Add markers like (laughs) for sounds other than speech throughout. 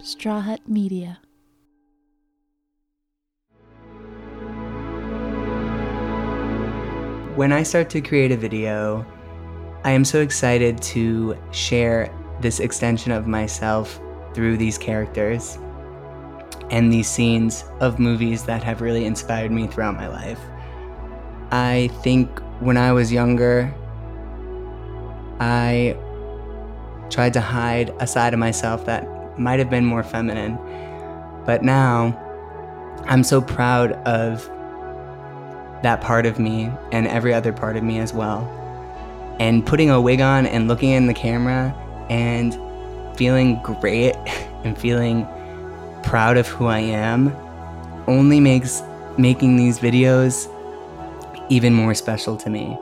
Straw Hut Media. When I start to create a video, I am so excited to share this extension of myself through these characters and these scenes of movies that have really inspired me throughout my life. I think when I was younger, I tried to hide a side of myself that might have been more feminine. But now, I'm so proud of that part of me and every other part of me as well. And putting a wig on and looking in the camera and feeling great (laughs) and feeling proud of who I am only makes making these videos even more special to me.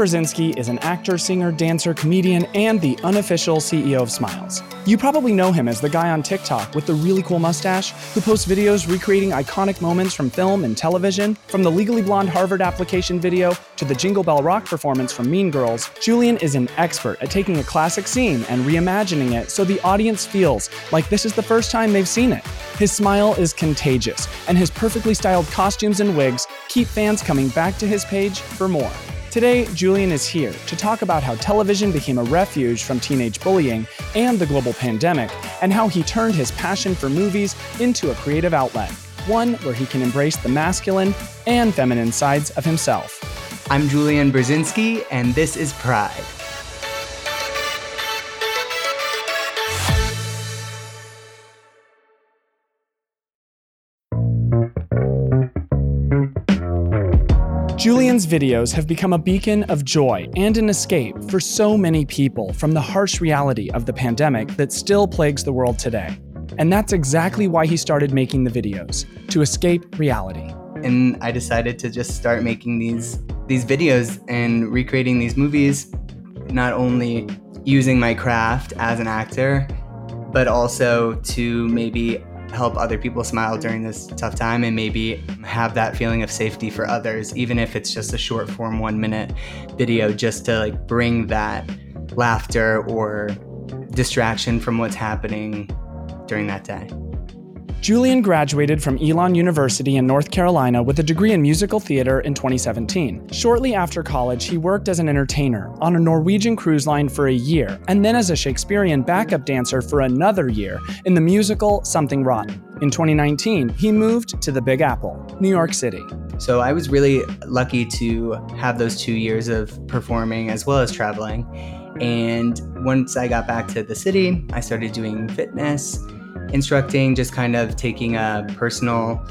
Burzynski is an actor, singer, dancer, comedian, and the unofficial CEO of Smiles. You probably know him as the guy on TikTok with the really cool mustache who posts videos recreating iconic moments from film and television. From the Legally Blonde Harvard application video to the Jingle Bell Rock performance from Mean Girls, Julian is an expert at taking a classic scene and reimagining it so the audience feels like this is the first time they've seen it. His smile is contagious, and his perfectly styled costumes and wigs keep fans coming back to his page for more. Today, Julian is here to talk about how television became a refuge from teenage bullying and the global pandemic, and how he turned his passion for movies into a creative outlet, one where he can embrace the masculine and feminine sides of himself. I'm Julian Burzynski, and this is Pride. Julian's videos have become a beacon of joy and an escape for so many people from the harsh reality of the pandemic that still plagues the world today. And that's exactly why he started making the videos to escape reality. And I decided to just start making these these videos and recreating these movies, not only using my craft as an actor, but also to maybe help other people smile during this tough time and maybe have that feeling of safety for others even if it's just a short form 1 minute video just to like bring that laughter or distraction from what's happening during that day. Julian graduated from Elon University in North Carolina with a degree in musical theater in 2017. Shortly after college, he worked as an entertainer on a Norwegian cruise line for a year, and then as a Shakespearean backup dancer for another year in the musical Something Rotten. In 2019, he moved to the Big Apple, New York City. So I was really lucky to have those two years of performing as well as traveling. And once I got back to the city, I started doing fitness instructing, just kind of taking a personal,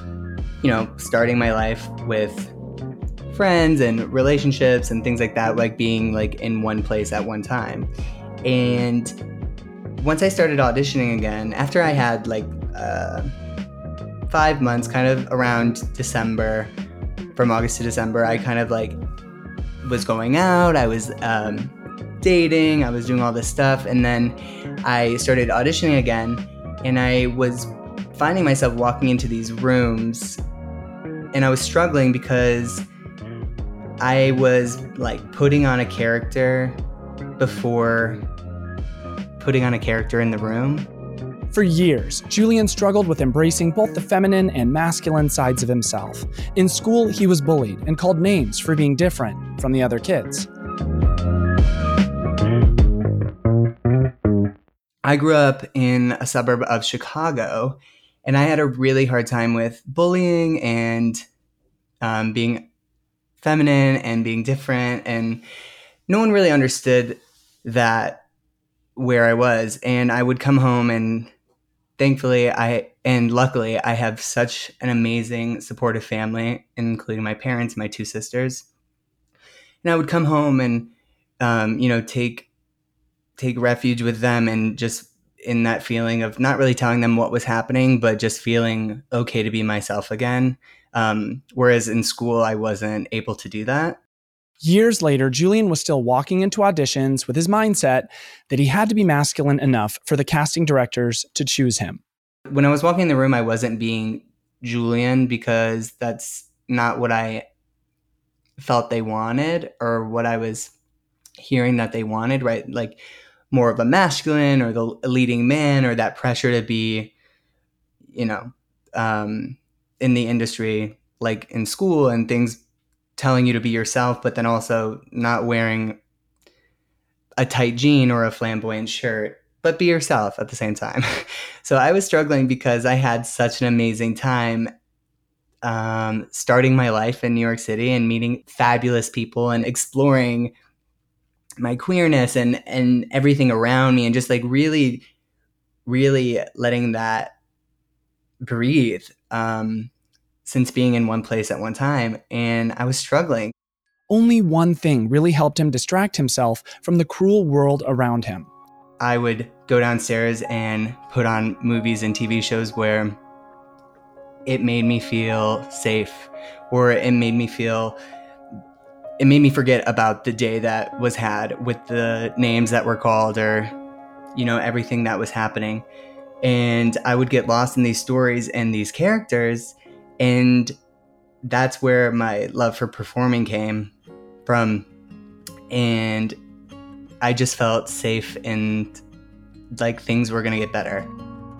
you know, starting my life with friends and relationships and things like that, like being like in one place at one time. And once I started auditioning again, after I had like uh, five months, kind of around December, from August to December, I kind of like was going out, I was um, dating, I was doing all this stuff, and then I started auditioning again and I was finding myself walking into these rooms and I was struggling because I was like putting on a character before putting on a character in the room. For years, Julian struggled with embracing both the feminine and masculine sides of himself. In school, he was bullied and called names for being different from the other kids. I grew up in a suburb of Chicago, and I had a really hard time with bullying and um, being feminine and being different. And no one really understood that where I was. And I would come home, and thankfully, I and luckily, I have such an amazing, supportive family, including my parents, my two sisters. And I would come home and, um, you know, take take refuge with them and just in that feeling of not really telling them what was happening, but just feeling okay to be myself again. Um, whereas in school, I wasn't able to do that. Years later, Julian was still walking into auditions with his mindset that he had to be masculine enough for the casting directors to choose him. When I was walking in the room, I wasn't being Julian because that's not what I felt they wanted or what I was hearing that they wanted, right? Like more of a masculine or the leading man or that pressure to be, you know, um, in the industry, like in school and things telling you to be yourself, but then also not wearing a tight jean or a flamboyant shirt, but be yourself at the same time. (laughs) so I was struggling because I had such an amazing time um, starting my life in New York City and meeting fabulous people and exploring my queerness and and everything around me and just like really really letting that breathe um, since being in one place at one time and I was struggling. Only one thing really helped him distract himself from the cruel world around him. I would go downstairs and put on movies and TV shows where it made me feel safe or it made me feel it made me forget about the day that was had with the names that were called or you know everything that was happening. And i would get lost in these stories and these characters and that's where my love for performing came from. And i just felt safe and like things were going to get better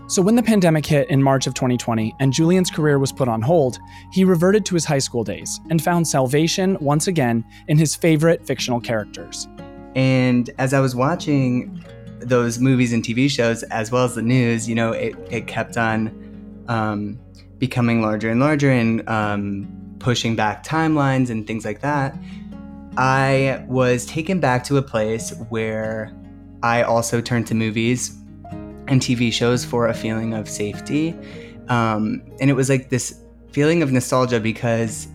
so, when the pandemic hit in March of 2020 and Julian's career was put on hold, he reverted to his high school days and found salvation once again in his favorite fictional characters. And as I was watching those movies and TV shows, as well as the news, you know, it, it kept on um, becoming larger and larger and um, pushing back timelines and things like that. I was taken back to a place where I also turned to movies and TV shows for a feeling of safety. Um, and it was like this feeling of nostalgia because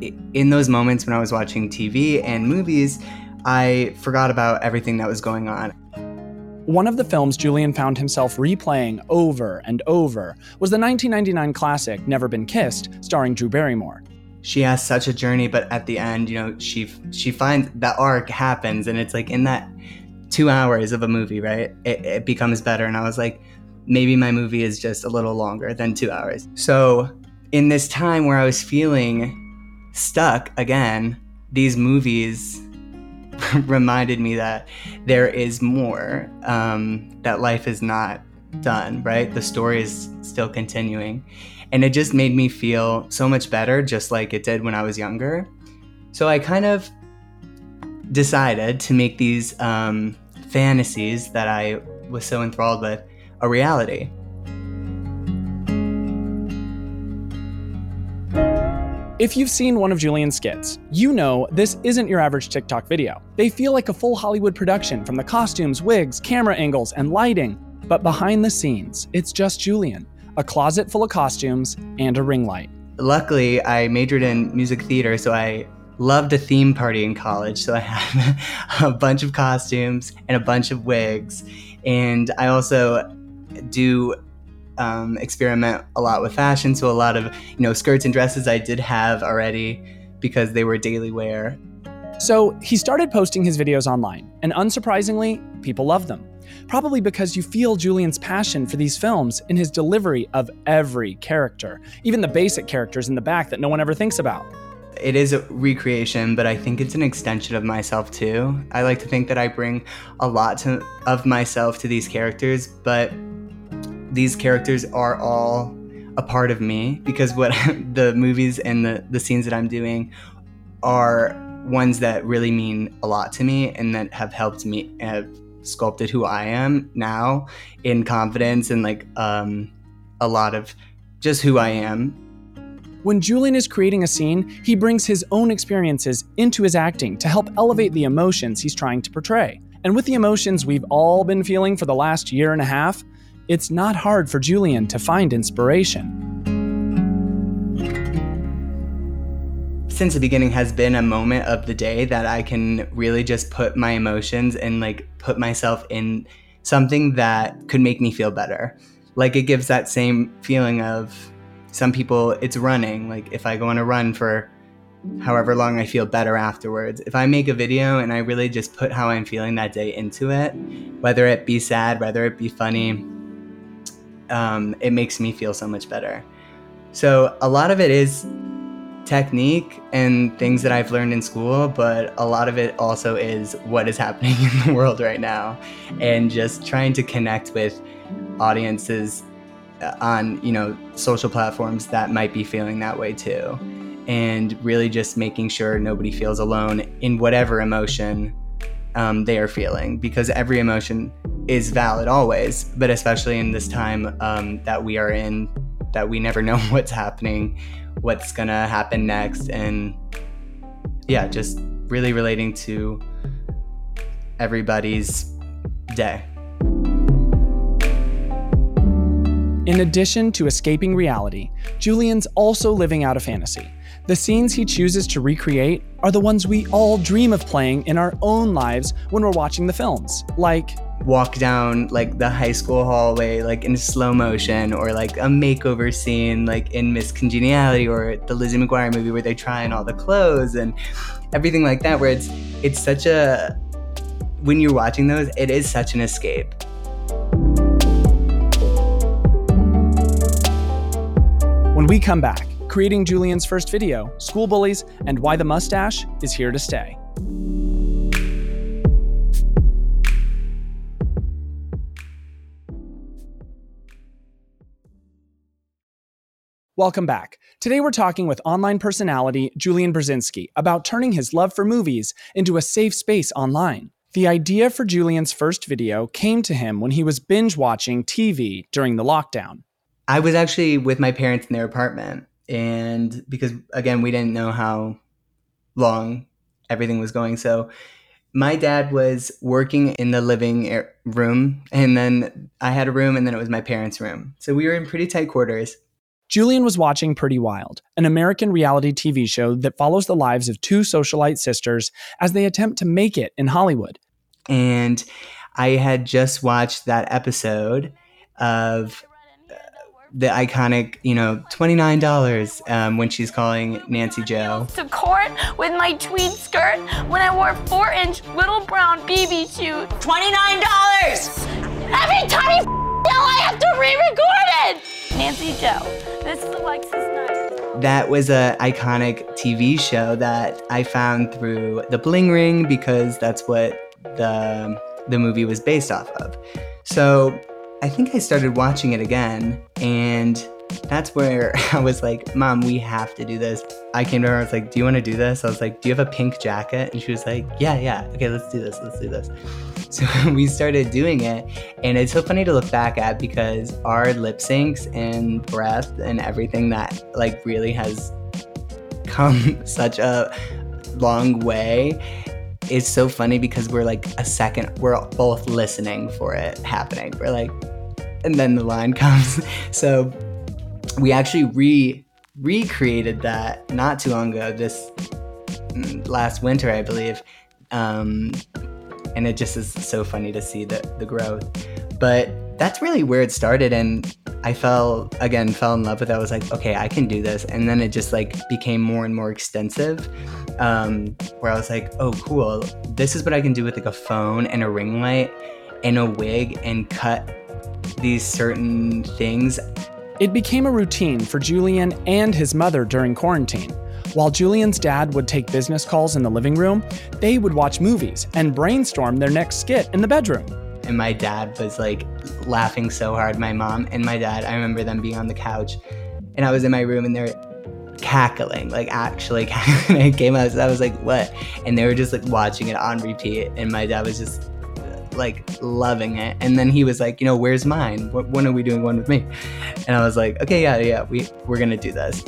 in those moments when I was watching TV and movies, I forgot about everything that was going on. One of the films Julian found himself replaying over and over was the 1999 classic Never Been Kissed, starring Drew Barrymore. She has such a journey, but at the end, you know, she she finds that arc happens, and it's like in that two hours of a movie, right? It, it becomes better. And I was like, maybe my movie is just a little longer than two hours. So, in this time where I was feeling stuck again, these movies (laughs) reminded me that there is more, um, that life is not done, right? The story is still continuing. And it just made me feel so much better, just like it did when I was younger. So I kind of decided to make these um, fantasies that I was so enthralled with a reality. If you've seen one of Julian's skits, you know this isn't your average TikTok video. They feel like a full Hollywood production from the costumes, wigs, camera angles, and lighting. But behind the scenes, it's just Julian, a closet full of costumes, and a ring light. Luckily, I majored in music theater, so I loved a theme party in college. So I had (laughs) a bunch of costumes and a bunch of wigs. And I also do um, experiment a lot with fashion. So a lot of, you know, skirts and dresses I did have already because they were daily wear. So he started posting his videos online, and unsurprisingly, people love them. Probably because you feel Julian's passion for these films in his delivery of every character, even the basic characters in the back that no one ever thinks about it is a recreation, but I think it's an extension of myself too. I like to think that I bring a lot to, of myself to these characters, but these characters are all a part of me because what (laughs) the movies and the, the scenes that I'm doing are ones that really mean a lot to me and that have helped me have sculpted who I am now in confidence and like um, a lot of just who I am when Julian is creating a scene, he brings his own experiences into his acting to help elevate the emotions he's trying to portray. And with the emotions we've all been feeling for the last year and a half, it's not hard for Julian to find inspiration. Since the beginning has been a moment of the day that I can really just put my emotions and like put myself in something that could make me feel better. Like it gives that same feeling of some people it's running like if i go on a run for however long i feel better afterwards if i make a video and i really just put how i'm feeling that day into it whether it be sad whether it be funny um, it makes me feel so much better. So a lot of it is technique and things that I've learned in school, but a lot of it also is what is happening (laughs) in the world right now and just trying to connect with audiences on, you know, social platforms that might be feeling that way too. And really just making sure nobody feels alone in whatever emotion um, they are feeling because every emotion is valid always, but especially in this time um, that we are in, that we never (laughs) know what's happening, what's gonna happen next, and yeah, just really relating to everybody's day. In addition to escaping reality, Julian's also living out a fantasy. The scenes he chooses to recreate are the ones we all dream of playing in our own lives when we're watching the films, like walk down like the high school hallway like in slow motion or like a makeover scene like in Miss Congeniality or the Lizzie McGuire movie where they try on all the clothes and everything like that where it's it's such a when you're watching those it is such an escape When we come back, creating Julian's first video, School Bullies, and Why the Mustache is here to stay. Welcome back. Today we're talking with online personality Julian Burzynski about turning his love for movies into a safe space online. The idea for Julian's first video came to him when he was binge watching TV during the lockdown. I was actually with my parents in their apartment, and because again, we didn't know how long everything was going, so my dad was working in the living room, and then I had a room, and then it was my parents' room. So we were in pretty tight quarters. Julian was watching Pretty Wild, an American reality TV show that follows the lives of two socialite sisters as they attempt to make it in Hollywood. And I had just watched that episode of the iconic, you know, twenty-nine dollars um, when she's calling Nancy Jo. To court with my tweed skirt when I wore four-inch little brown Bebe shoes. Twenty-nine dollars. Every time you yell, I have to re-record it. Nancy Jo, this is Alexis Neiers. That was a iconic TV show that I found through The Bling Ring because that's what the the movie was based off of. So I think I started watching it again, and that's where (laughs) I was like, Mom, we have to do this. I came to her, I was like, Do you want to do this? I was like, Do you have a pink jacket? And she was like, Yeah, yeah. Okay, let's do this. Let's do this. (laughs) So (laughs) we started doing it, and it's so funny to look back at because our lip syncs and breath and everything that like really has come such a long way it's so funny because we're like a second, we're both listening for it happening. We're like, and then the line (laughs) comes. So we actually re recreated that not too long ago, this mm, last winter, I believe. Um, and it just is so funny to see the, the growth. But that's really where it started. And I fell, again, fell in love with it. I was like, okay, I can do this. And then it just like became more and more extensive um, where I was like, oh, cool. This is what I can do with like a phone and a ring light and a wig and cut these certain things. It became a routine for Julian and his mother during quarantine. While Julian's dad would take business calls in the living room, they would watch movies and brainstorm their next skit in the bedroom. And my dad was like laughing so hard. My mom and my dad, I remember them being on the couch, and I was in my room and they're cackling, like actually (laughs) cackling. it came out, so I was like, "What?" And they were just like watching it on repeat, and my dad was just like loving it. And then he was like, "You know, where's mine? When are we doing one with me?" And I was like, "Okay, yeah, yeah, we we're gonna do this."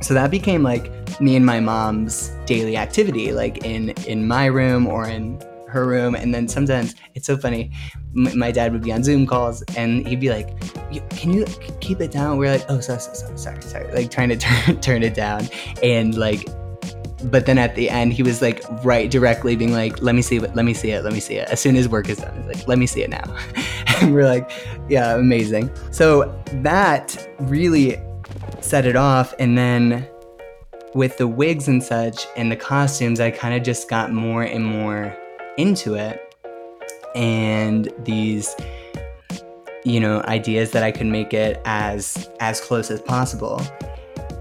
So that became like me and my mom's daily activity, like in in my room or in her room. And then sometimes it's so funny. M- my dad would be on Zoom calls and he'd be like, "Can you keep it down?" We're like, "Oh, sorry, sorry, sorry, sorry," like trying to (laughs) turn turn it down. And like, but then at the end, he was like right directly being like, "Let me see it. Let me see it. Let me see it." As soon as work is done, he's like, "Let me see it now." (laughs) and we're like, "Yeah, amazing." So that really set it off, and then with the wigs and such and the costumes, I kind of just got more and more into it. And these you know, ideas that I could make it as as close as possible.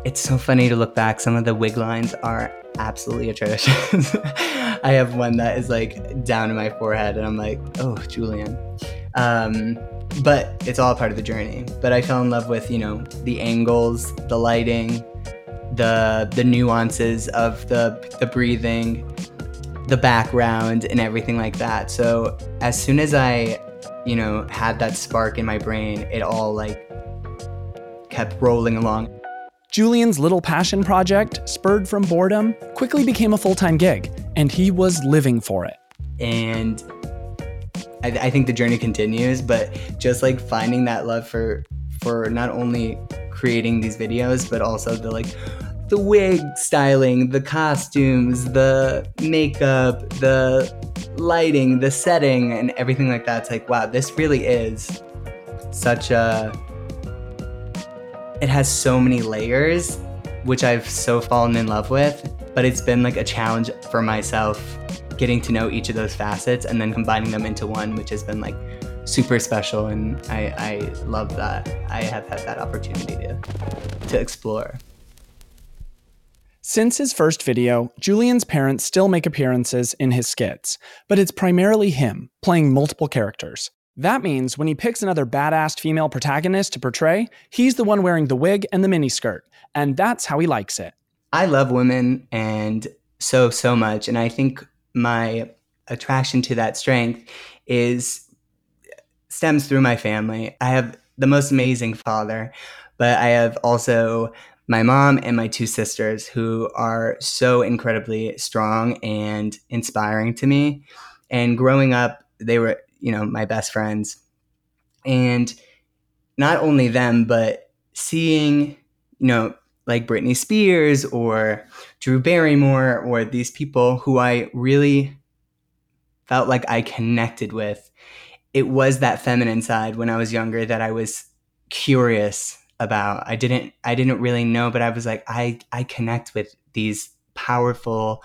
It's so funny to look back. Some of the wig lines are absolutely atrocious. (laughs) I have one that is like down to my forehead, and I'm like, oh, Julian. Um, but it's all part of the journey. But I fell in love with, you know, the angles, the lighting, the the nuances of the the breathing, the background, and everything like that. So as soon as I, you know, had that spark in my brain, it all like kept rolling along. Julian's little passion project, spurred from boredom, quickly became a full time gig, and he was living for it. And I, I, think the journey continues, but just like finding that love for for not only creating these videos, but also the like the wig styling, the costumes, the makeup, the lighting, the setting, and everything like that. It's like, wow, this really is such a it has so many layers, which I've so fallen in love with. But it's been like a challenge for myself getting to know each of those facets and then combining them into one, which has been like super special. And I, I love that I have had that opportunity to, to explore. Since his first video, Julian's parents still make appearances in his skits, but it's primarily him playing multiple characters. That means when he picks another badass female protagonist to portray, he's the one wearing the wig and the miniskirt, and that's how he likes it. I love women and so, so much. And I think my attraction to that strength is stems through my family. I have the most amazing father, but I have also my mom and my two sisters who are so incredibly strong and inspiring to me. And growing up, they were you know, my best friends. And not only them, but seeing, you know, like Britney Spears or Drew Barrymore or these people who I really felt like I connected with. It was that feminine side when I was younger that I was curious about. I didn't I didn't really know, but I was like I I connect with these powerful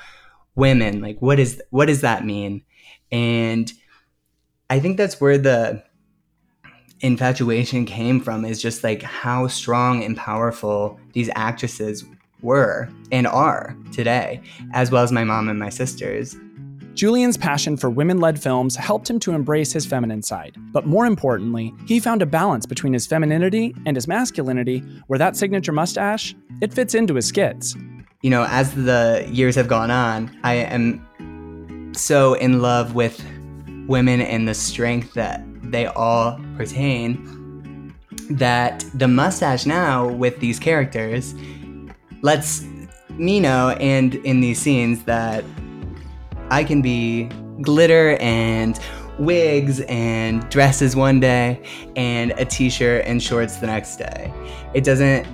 women. Like what is what does that mean? And I think that's where the infatuation came from is just like how strong and powerful these actresses were and are today, as well as my mom and my sisters. Julian's passion for women led films helped him to embrace his feminine side, but more importantly, he found a balance between his femininity and his masculinity where that signature mustache, it fits into his skits. You know, as the years have gone on, I am so in love with women and the strength that they all pertain that the mustache now with these characters lets me know and in these scenes that I can be glitter and wigs and dresses one day and a t-shirt and shorts the next day. It doesn't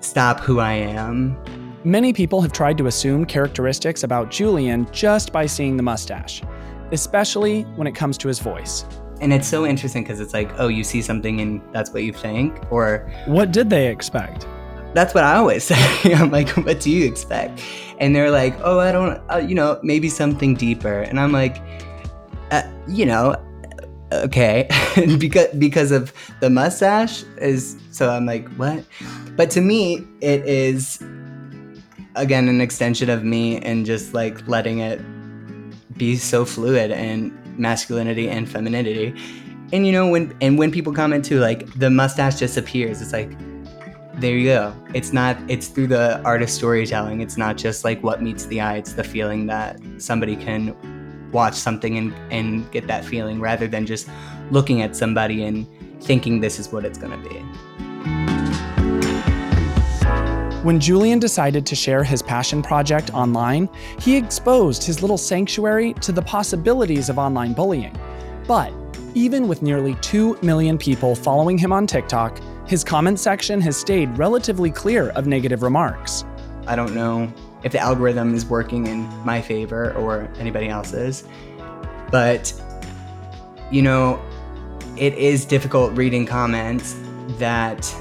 stop who I am. Many people have tried to assume characteristics about Julian just by seeing the mustache especially when it comes to his voice. And it's so interesting because it's like, oh, you see something and that's what you think, or what did they expect? That's what I always (laughs) say. I'm like, what do you expect? And they're like, oh, I don't, uh, you know, maybe something deeper. And I'm like, uh, you know, okay, (laughs) because because of the mustache is. So I'm like, what? But to me, it is again an extension of me and just like letting it be so fluid and masculinity and femininity. And you know when and when people comment too, like the mustache just appears. It's like there you go. It's not it's through the art of storytelling. It's not just like what meets the eye. It's the feeling that somebody can watch something and, and get that feeling rather than just looking at somebody and thinking this is what it's gonna be. When Julian decided to share his passion project online, he exposed his little sanctuary to the possibilities of online bullying. But even with nearly 2 million people following him on TikTok, his comment section has stayed relatively clear of negative remarks. I don't know if the algorithm is working in my favor or anybody else's, but you know, it is difficult reading comments that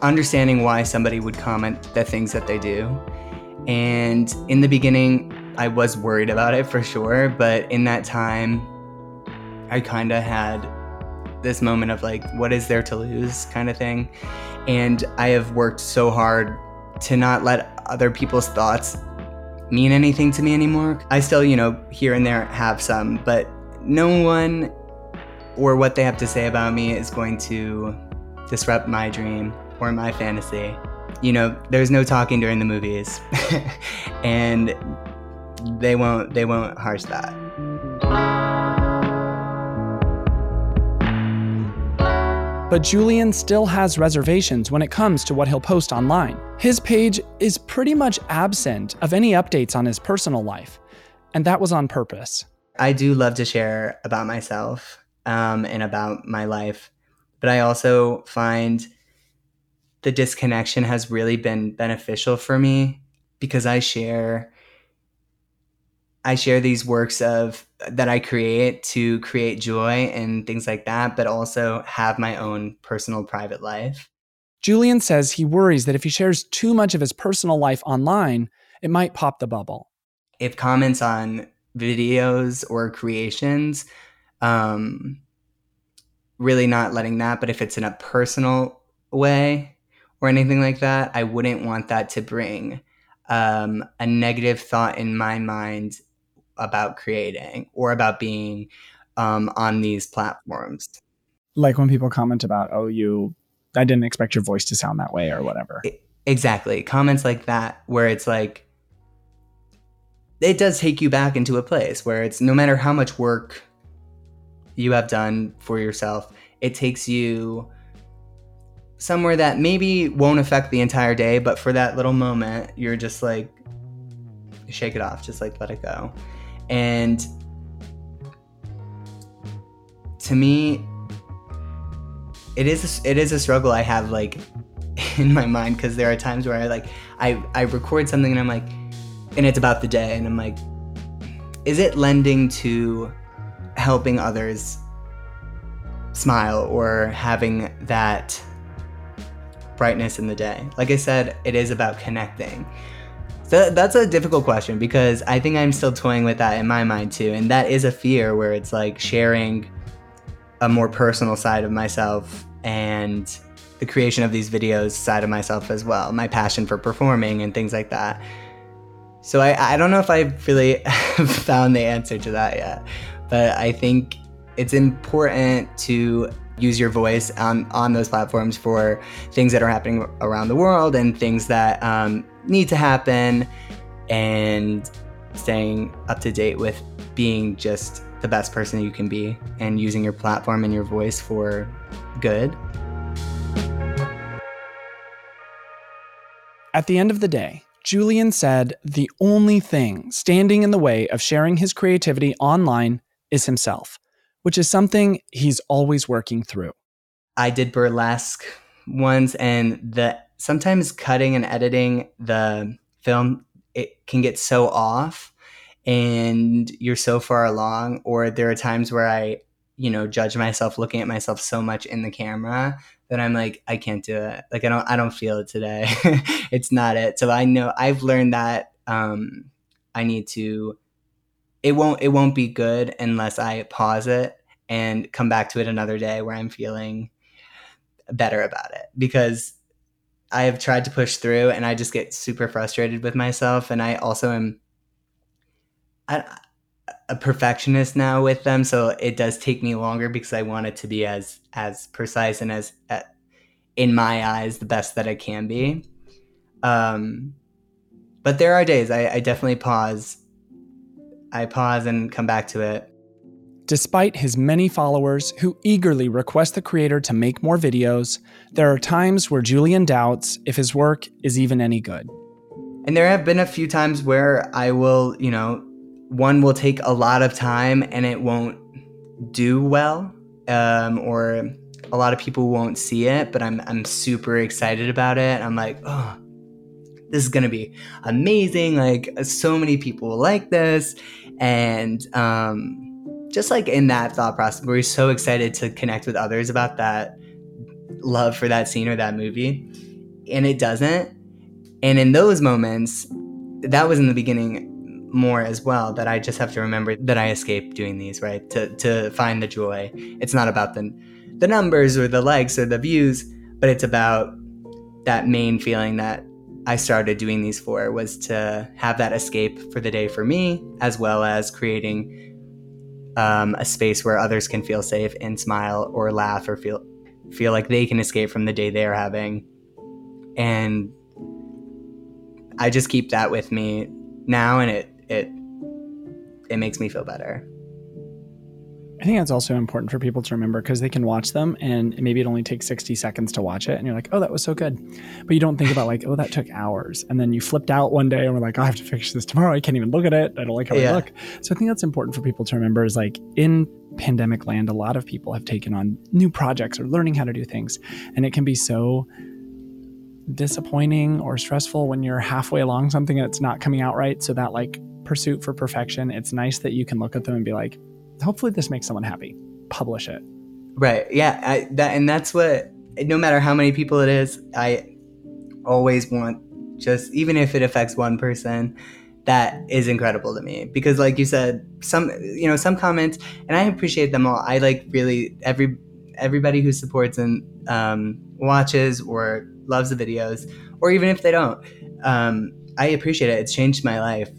understanding why somebody would comment the things that they do. And in the beginning, I was worried about it for sure, but in that time, I kind of had this moment of like, what is there to lose kind of thing. And I have worked so hard to not let other people's thoughts mean anything to me anymore. I still, you know, here and there have some, but no one or what they have to say about me is going to disrupt my dream or my fantasy. You know, there's no talking during the movies. (laughs) and they won't they won't harsh that. But Julian still has reservations when it comes to what he'll post online. His page is pretty much absent of any updates on his personal life, and that was on purpose. I do love to share about myself um, and about my life, but I also find the disconnection has really been beneficial for me because I share I share these works of that I create to create joy and things like that, but also have my own personal private life. Julian says he worries that if he shares too much of his personal life online, it might pop the bubble. If comments on videos or creations, um, really not letting that, but if it's in a personal way or anything like that, I wouldn't want that to bring um, a negative thought in my mind about creating or about being um, on these platforms. Like when people comment about, oh, you, I didn't expect your voice to sound that way or whatever. Exactly. Comments like that, where it's like, it does take you back into a place where it's no matter how much work you have done for yourself, it takes you somewhere that maybe won't affect the entire day, but for that little moment, you're just like, shake it off, just like let it go. And to me, it is a, it is a struggle I have like (laughs) in my mind because there are times where I like I I record something and I'm like, and it's about the day and I'm like, is it lending to helping others smile or having that brightness in the day? Like I said, it is about connecting. So that's a difficult question because I think I'm still toying with that in my mind too. And that is a fear where it's like sharing a more personal side of myself and the creation of these videos side of myself as well, my passion for performing and things like that. So I, I don't know if I've really (laughs) found the answer to that yet, but I think it's important to use your voice on, on those platforms for things that are happening around the world and things that um, need to happen and staying up to date with being just the best person you can be and using your platform and your voice for good. At the end of the day, Julian said the only thing standing in the way of sharing his creativity online is himself, which is something he's always working through. I did burlesque once, and the sometimes cutting and editing the film it can get so off and you're so far along or there are times where i you know judge myself looking at myself so much in the camera that i'm like i can't do it. Like i don't i don't feel it today. (laughs) It's not it. So i know i've learned that um i need to it won't it won't be good unless i pause it and come back to it another day where i'm feeling better about it because I have tried to push through and I just get super frustrated with myself. And I also am a, a perfectionist now with them. So it does take me longer because I want it to be as, as precise and as, uh, in my eyes, the best that it can be. Um, but there are days I, I definitely pause. I pause and come back to it. Despite his many followers who eagerly request the creator to make more videos, there are times where Julian doubts if his work is even any good. And there have been a few times where I will, you know, one will take a lot of time and it won't do well, um, or a lot of people won't see it, but I'm, I'm super excited about it. I'm like, oh, this is gonna be amazing. Like, so many people will like this. And, um, just like in that thought process, we're so excited to connect with others about that love for that scene or that movie, and it doesn't. And in those moments, that was in the beginning more as well that I just have to remember that I escape doing these, right? To to find the joy. It's not about the the numbers or the likes or the views, but it's about that main feeling that I started doing these for was to have that escape for the day for me, as well as creating um, a space where others can feel safe and smile or laugh or feel feel like they can escape from the day they're having. And I just keep that with me now, and it it it makes me feel better. I think that's also important for people to remember because they can watch them and maybe it only takes 60 seconds to watch it and you're like, oh, that was so good. But you don't think about like, oh, that took hours. And then you flipped out one day and we're like, oh, I have to fix this tomorrow. I can't even look at it. I don't like how yeah. I look. So I think that's important for people to remember is like in pandemic land, a lot of people have taken on new projects or learning how to do things. And it can be so disappointing or stressful when you're halfway along something and it's not coming out right. So that like pursuit for perfection, it's nice that you can look at them and be like, hopefully this makes someone happy. Publish it. Right. Yeah. I, that and that's what. No matter how many people it is, I always want just even if it affects one person that is incredible to me because like you said some you know some comments and i appreciate them all i like really every everybody who supports and um, watches or loves the videos or even if they don't um, i appreciate it it's changed my life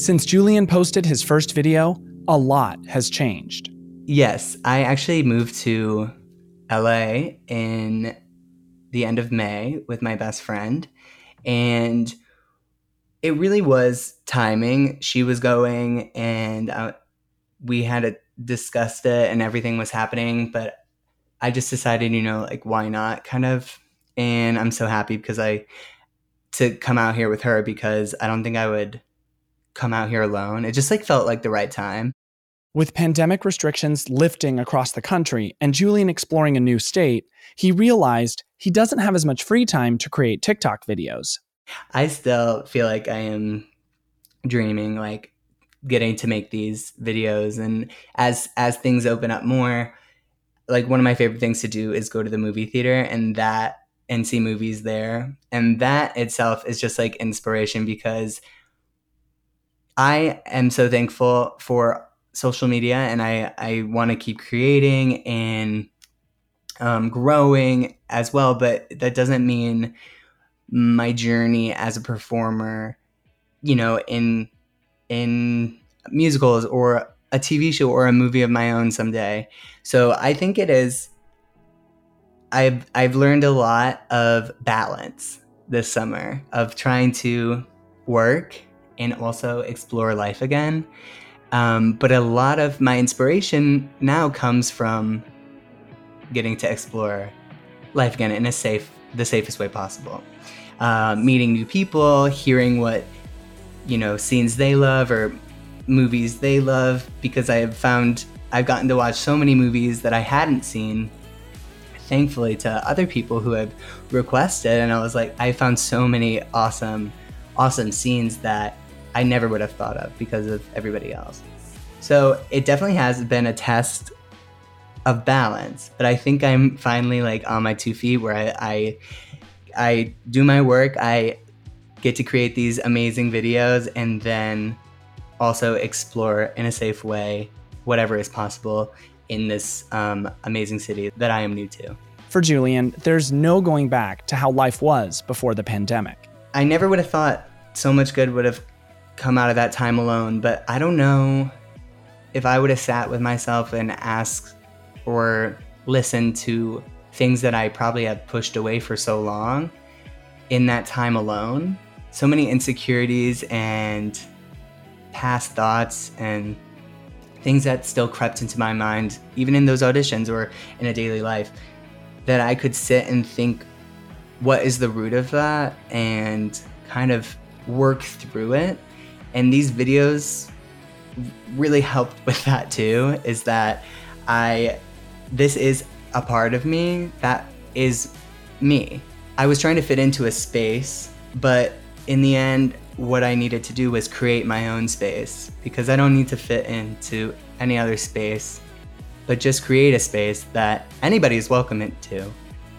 since Julian posted his first video, a lot has changed. Yes, I actually moved to LA in the end of May with my best friend. And it really was timing. She was going, and uh, we had discussed it, and everything was happening. But I just decided, you know, like, why not kind of? And I'm so happy because I, to come out here with her because I don't think I would come out here alone. It just like felt like the right time. With pandemic restrictions lifting across the country and Julian exploring a new state, he realized he doesn't have as much free time to create TikTok videos. I still feel like I am dreaming like getting to make these videos and as as things open up more, like one of my favorite things to do is go to the movie theater and that and see movies there. And that itself is just like inspiration because I am so thankful for social media and I, I want to keep creating and um, growing as well, but that doesn't mean my journey as a performer, you know, in in musicals or a TV show or a movie of my own someday. So I think it is I've I've learned a lot of balance this summer of trying to work and also explore life again. Um, but a lot of my inspiration now comes from getting to explore life again in a safe, the safest way possible. Uh, meeting new people, hearing what you know scenes they love or movies they love, because I have found I've gotten to watch so many movies that I hadn't seen. Thankfully, to other people who have requested, and I was like, I found so many awesome, awesome scenes that I never would have thought of because of everybody else. So it definitely has been a test of balance, but I think I'm finally like on my two feet where I, I, I do my work, I get to create these amazing videos, and then also explore in a safe way whatever is possible in this um, amazing city that I am new to. For Julian, there's no going back to how life was before the pandemic. I never would have thought so much good would have come out of that time alone, but I don't know if I would have sat with myself and asked or listened to things that I probably had pushed away for so long in that time alone. So many insecurities and past thoughts and things that still crept into my mind, even in those auditions or in a daily life, that I could sit and think, what is the root of that? And kind of work through it and these videos really helped (laughs) with that too is that i this is a part of me that is me. I was trying to fit into a space but in the end what i needed to do was create my own space because i don't need to fit into any other space but just create a space that anybody is welcome into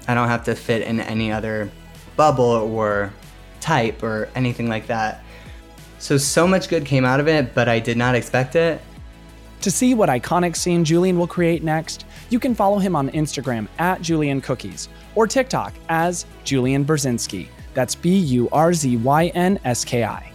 i don't have to fit in any other bubble or type or anything like that so, so much good came out of it, but I did not expect it. To see what iconic scene Julian will create next, you can follow him on Instagram at Julian Cookies or TikTok as Julian Burzynski. That's B U R Z Y N S K I.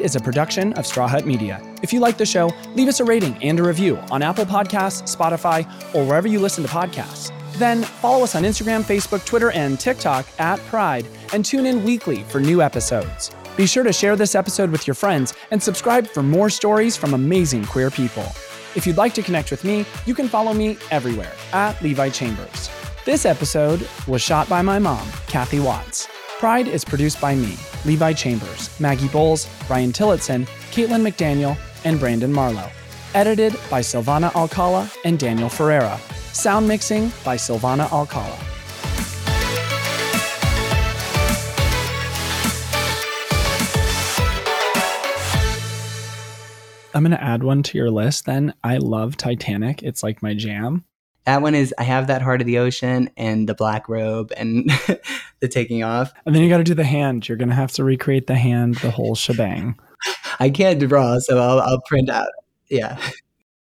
Is a production of Straw Hut Media. If you like the show, leave us a rating and a review on Apple Podcasts, Spotify, or wherever you listen to podcasts. Then follow us on Instagram, Facebook, Twitter, and TikTok at Pride and tune in weekly for new episodes. Be sure to share this episode with your friends and subscribe for more stories from amazing queer people. If you'd like to connect with me, you can follow me everywhere at Levi Chambers. This episode was shot by my mom, Kathy Watts. Pride is produced by me, Levi Chambers, Maggie Boles, Ryan Tillotson, Caitlin McDaniel, and Brandon Marlowe. Edited by Silvana Alcala and Daniel Ferreira. Sound mixing by Silvana Alcala. I'm going to add one to your list then. I love Titanic. It's like my jam. That one is I have that heart of the ocean and the black robe and (laughs) the taking off. And then you got to do the hand. You're going to have to recreate the hand, the whole shebang. (laughs) I can't draw, so I'll, I'll print out. Yeah. (laughs)